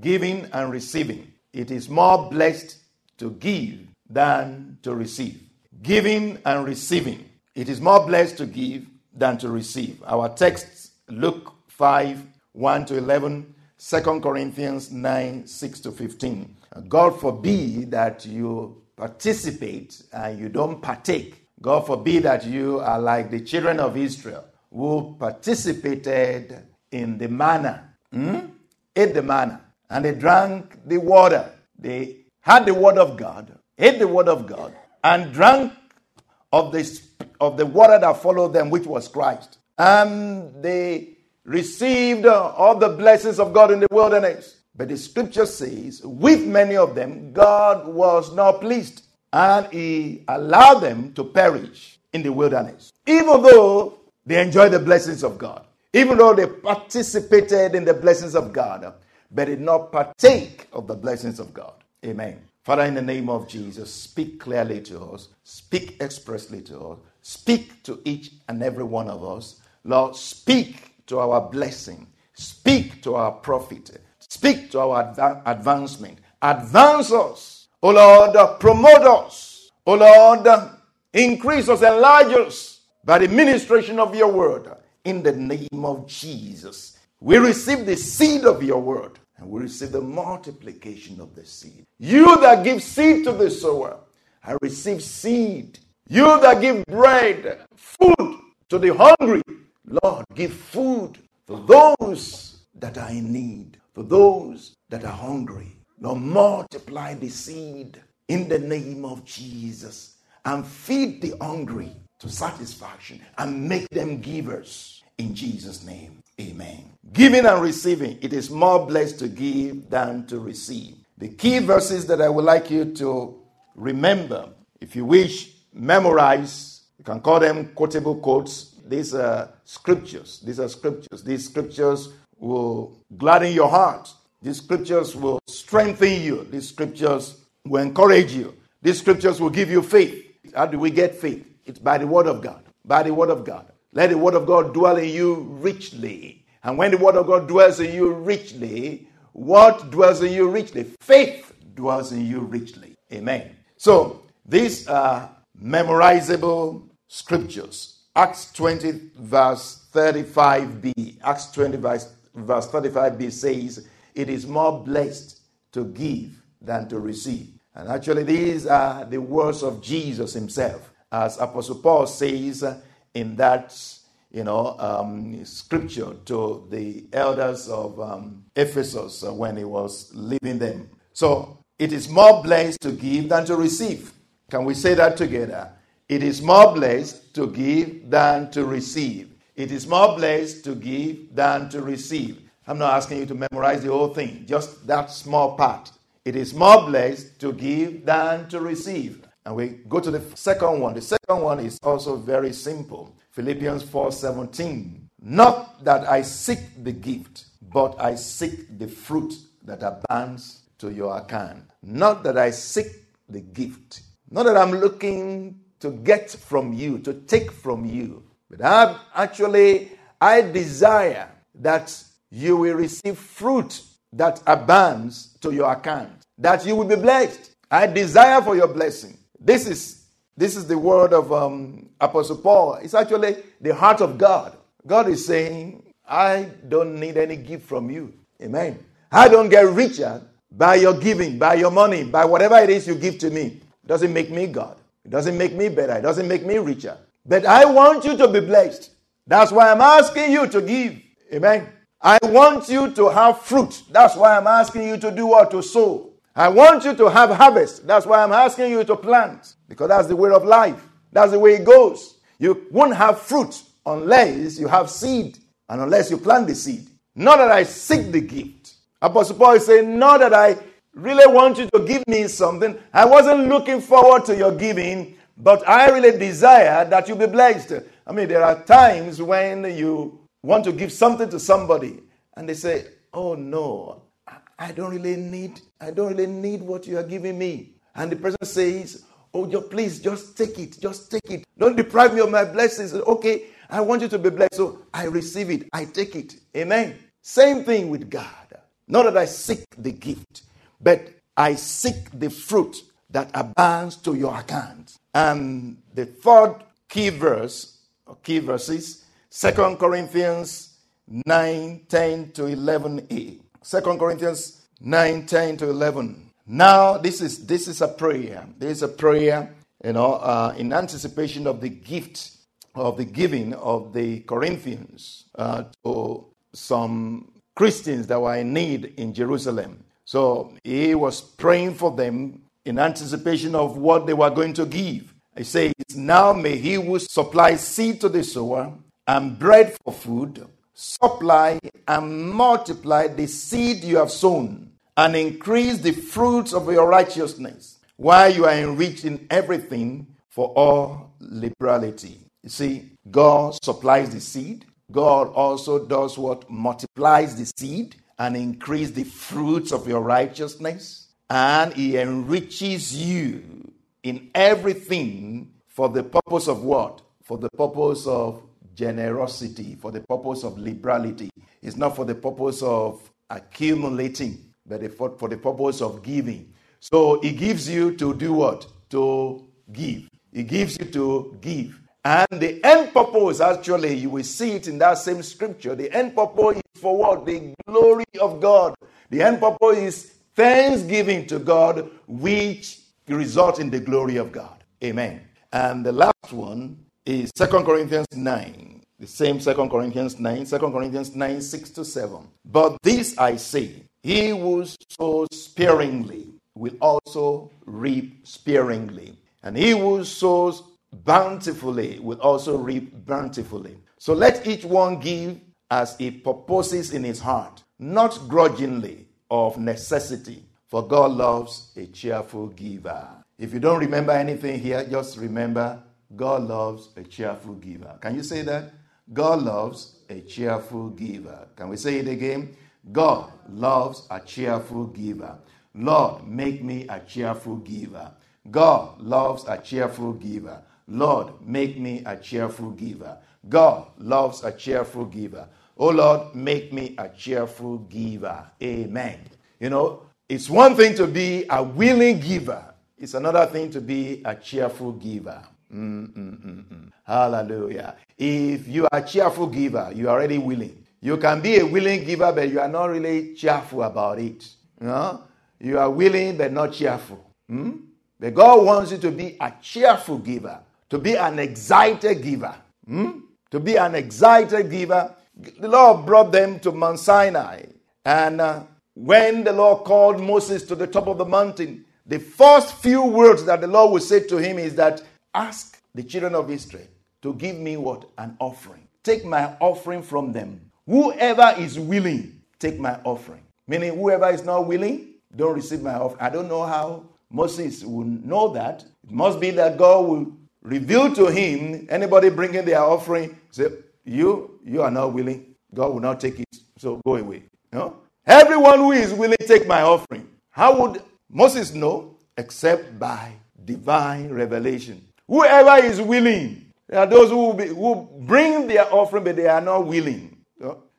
Giving and receiving. It is more blessed to give than to receive. Giving and receiving. It is more blessed to give than to receive. Our texts Luke 5 1 to 11, 2 Corinthians 9 6 to 15. God forbid that you participate and you don't partake. God forbid that you are like the children of Israel who participated in the manna, hmm? ate the manna, and they drank the water. They had the word of God, ate the word of God, and drank of the, of the water that followed them, which was Christ. And they received all the blessings of God in the wilderness. But the scripture says, with many of them, God was not pleased, and he allowed them to perish in the wilderness. Even though they enjoyed the blessings of God, even though they participated in the blessings of God, but did not partake of the blessings of God. Amen. Father, in the name of Jesus, speak clearly to us, speak expressly to us, speak to each and every one of us. Lord, speak to our blessing, speak to our profit, speak to our adva- advancement. Advance us, O Lord, promote us, O Lord, increase us, enlarge us by the ministration of your word. In the name of Jesus, we receive the seed of your word and we receive the multiplication of the seed. You that give seed to the sower, I receive seed. You that give bread, food to the hungry, Lord, give food for those that are in need, for those that are hungry. Lord, multiply the seed in the name of Jesus and feed the hungry to satisfaction and make them givers in Jesus' name. Amen. Giving and receiving, it is more blessed to give than to receive. The key verses that I would like you to remember, if you wish, memorize, you can call them quotable quotes. These are scriptures. These are scriptures. These scriptures will gladden your heart. These scriptures will strengthen you. These scriptures will encourage you. These scriptures will give you faith. How do we get faith? It's by the word of God. By the word of God. Let the word of God dwell in you richly. And when the word of God dwells in you richly, what dwells in you richly? Faith dwells in you richly. Amen. So these are memorizable scriptures. Acts 20, verse 35b. Acts 20, verse, verse 35b says, It is more blessed to give than to receive. And actually, these are the words of Jesus himself. As Apostle Paul says in that you know, um, scripture to the elders of um, Ephesus uh, when he was leaving them. So it is more blessed to give than to receive. Can we say that together? It is more blessed to give than to receive. It is more blessed to give than to receive. I'm not asking you to memorize the whole thing, just that small part. It is more blessed to give than to receive. And we go to the second one. The second one is also very simple. Philippians 4:17. Not that I seek the gift, but I seek the fruit that abounds to your account. Not that I seek the gift. Not that I'm looking to get from you, to take from you, but I actually I desire that you will receive fruit that abounds to your account, that you will be blessed. I desire for your blessing. This is this is the word of um, Apostle Paul. It's actually the heart of God. God is saying, I don't need any gift from you. Amen. I don't get richer by your giving, by your money, by whatever it is you give to me. It doesn't make me God. It doesn't make me better. It doesn't make me richer. But I want you to be blessed. That's why I'm asking you to give. Amen. I want you to have fruit. That's why I'm asking you to do what? To sow. I want you to have harvest. That's why I'm asking you to plant. Because that's the way of life. That's the way it goes. You won't have fruit unless you have seed and unless you plant the seed. Not that I seek the gift. Apostle Paul is saying, Not that I really want you to give me something. I wasn't looking forward to your giving, but I really desire that you be blessed. I mean, there are times when you want to give something to somebody and they say, Oh no, I don't really need, I don't really need what you are giving me. And the person says, Oh, just, please, just take it. Just take it. Don't deprive me of my blessings. Okay, I want you to be blessed. So I receive it. I take it. Amen. Same thing with God. Not that I seek the gift, but I seek the fruit that abounds to your account. And the third key verse, or key verses, Second Corinthians 9, 10 to 11a. 2 Corinthians 9, 10 to 11. Now, this is this is a prayer. This is a prayer, you know, uh, in anticipation of the gift of the giving of the Corinthians uh, to some Christians that were in need in Jerusalem. So he was praying for them in anticipation of what they were going to give. He says, Now may he who supplies seed to the sower and bread for food supply and multiply the seed you have sown and increase the fruits of your righteousness, while you are enriched in everything for all liberality. You see, God supplies the seed. God also does what multiplies the seed and increase the fruits of your righteousness. And he enriches you in everything for the purpose of what? For the purpose of generosity, for the purpose of liberality. It's not for the purpose of accumulating but for, the purpose of giving. So he gives you to do what? To give. He gives you to give. And the end purpose, actually, you will see it in that same scripture. The end purpose is for what? The glory of God. The end purpose is thanksgiving to God, which results in the glory of God. Amen. And the last one is Second Corinthians 9. The same Second Corinthians 9, 2 Corinthians 9, 6 to 7. But this I say, he who sows sparingly will also reap sparingly. And he who sows bountifully will also reap bountifully. So let each one give as he purposes in his heart, not grudgingly of necessity, for God loves a cheerful giver. If you don't remember anything here, just remember God loves a cheerful giver. Can you say that? God loves a cheerful giver. Can we say it again? God loves a cheerful giver. Lord, make me a cheerful giver. God loves a cheerful giver. Lord, make me a cheerful giver. God loves a cheerful giver. Oh Lord, make me a cheerful giver. Amen. You know, it's one thing to be a willing giver, it's another thing to be a cheerful giver. Mm-mm-mm-mm. Hallelujah. If you are a cheerful giver, you are already willing. You can be a willing giver, but you are not really cheerful about it. You, know? you are willing, but not cheerful. Hmm? But God wants you to be a cheerful giver, to be an excited giver. Hmm? To be an excited giver. The Lord brought them to Mount Sinai. And uh, when the Lord called Moses to the top of the mountain, the first few words that the Lord would say to him is that ask the children of Israel to give me what? An offering. Take my offering from them Whoever is willing, take my offering. Meaning, whoever is not willing, don't receive my offering. I don't know how Moses will know that. It must be that God will reveal to him anybody bringing their offering, say, You, you are not willing. God will not take it. So go away. No? Everyone who is willing, take my offering. How would Moses know? Except by divine revelation. Whoever is willing, there are those who, be, who bring their offering, but they are not willing.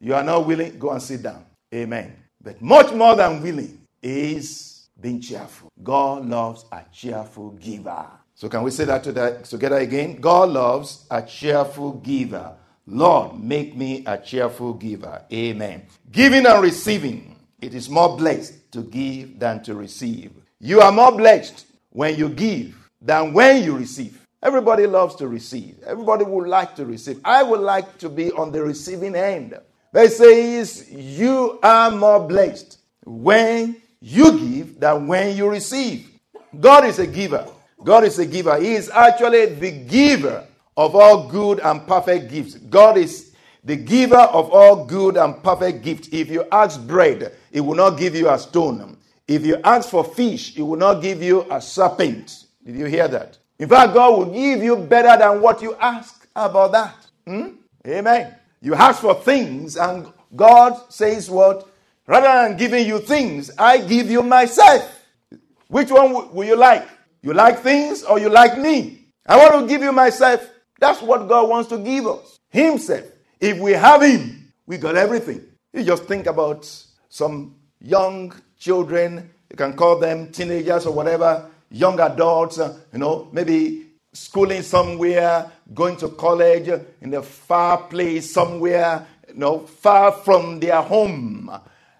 You are not willing, go and sit down. Amen. But much more than willing is being cheerful. God loves a cheerful giver. So can we say that together again? God loves a cheerful giver. Lord, make me a cheerful giver. Amen. Giving and receiving. It is more blessed to give than to receive. You are more blessed when you give than when you receive. Everybody loves to receive. Everybody would like to receive. I would like to be on the receiving end. They says you are more blessed when you give than when you receive. God is a giver. God is a giver. He is actually the giver of all good and perfect gifts. God is the giver of all good and perfect gifts. If you ask bread, it will not give you a stone. If you ask for fish, it will not give you a serpent. Did you hear that? In fact, God will give you better than what you ask. About that? Hmm? Amen. You ask for things, and God says, What? Rather than giving you things, I give you myself. Which one will you like? You like things or you like me? I want to give you myself. That's what God wants to give us Himself. If we have Him, we got everything. You just think about some young children, you can call them teenagers or whatever, young adults, uh, you know, maybe schooling somewhere, going to college in a far place somewhere, you know, far from their home.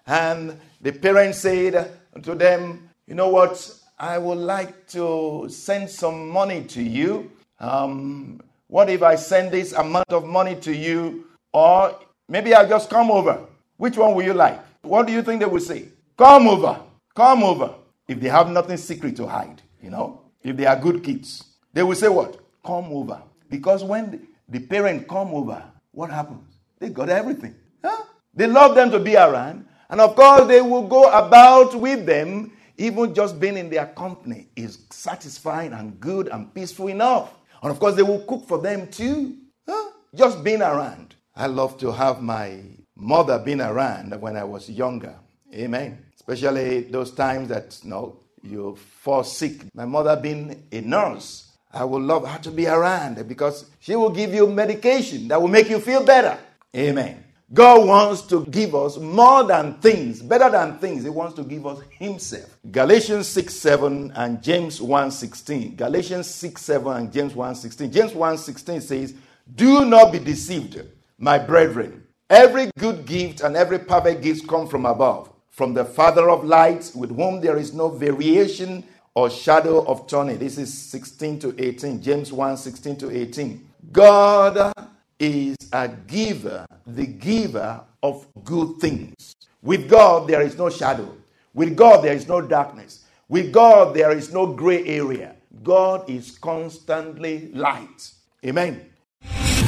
And the parents said to them, You know what? I would like to send some money to you. Um, what if I send this amount of money to you? Or maybe I'll just come over. Which one will you like? What do you think they will say? Come over. Come over. If they have nothing secret to hide, you know, if they are good kids, they will say what? Come over. Because when the parent come over, what happens? They got everything. Huh? They love them to be around. And of course, they will go about with them. Even just being in their company is satisfying and good and peaceful enough. And of course, they will cook for them too. Huh? Just being around. I love to have my mother being around when I was younger. Amen. Especially those times that you know you fall sick. My mother being a nurse, I would love her to be around because she will give you medication that will make you feel better. Amen. God wants to give us more than things, better than things. He wants to give us Himself. Galatians 6 7 and James 1 16. Galatians 6 7 and James 1 16. James 1 16 says, Do not be deceived, my brethren. Every good gift and every perfect gift come from above, from the Father of lights, with whom there is no variation or shadow of turning. This is 16 to 18. James 1 16 to 18. God is a giver, the giver of good things. With God, there is no shadow. With God, there is no darkness. With God, there is no gray area. God is constantly light. Amen.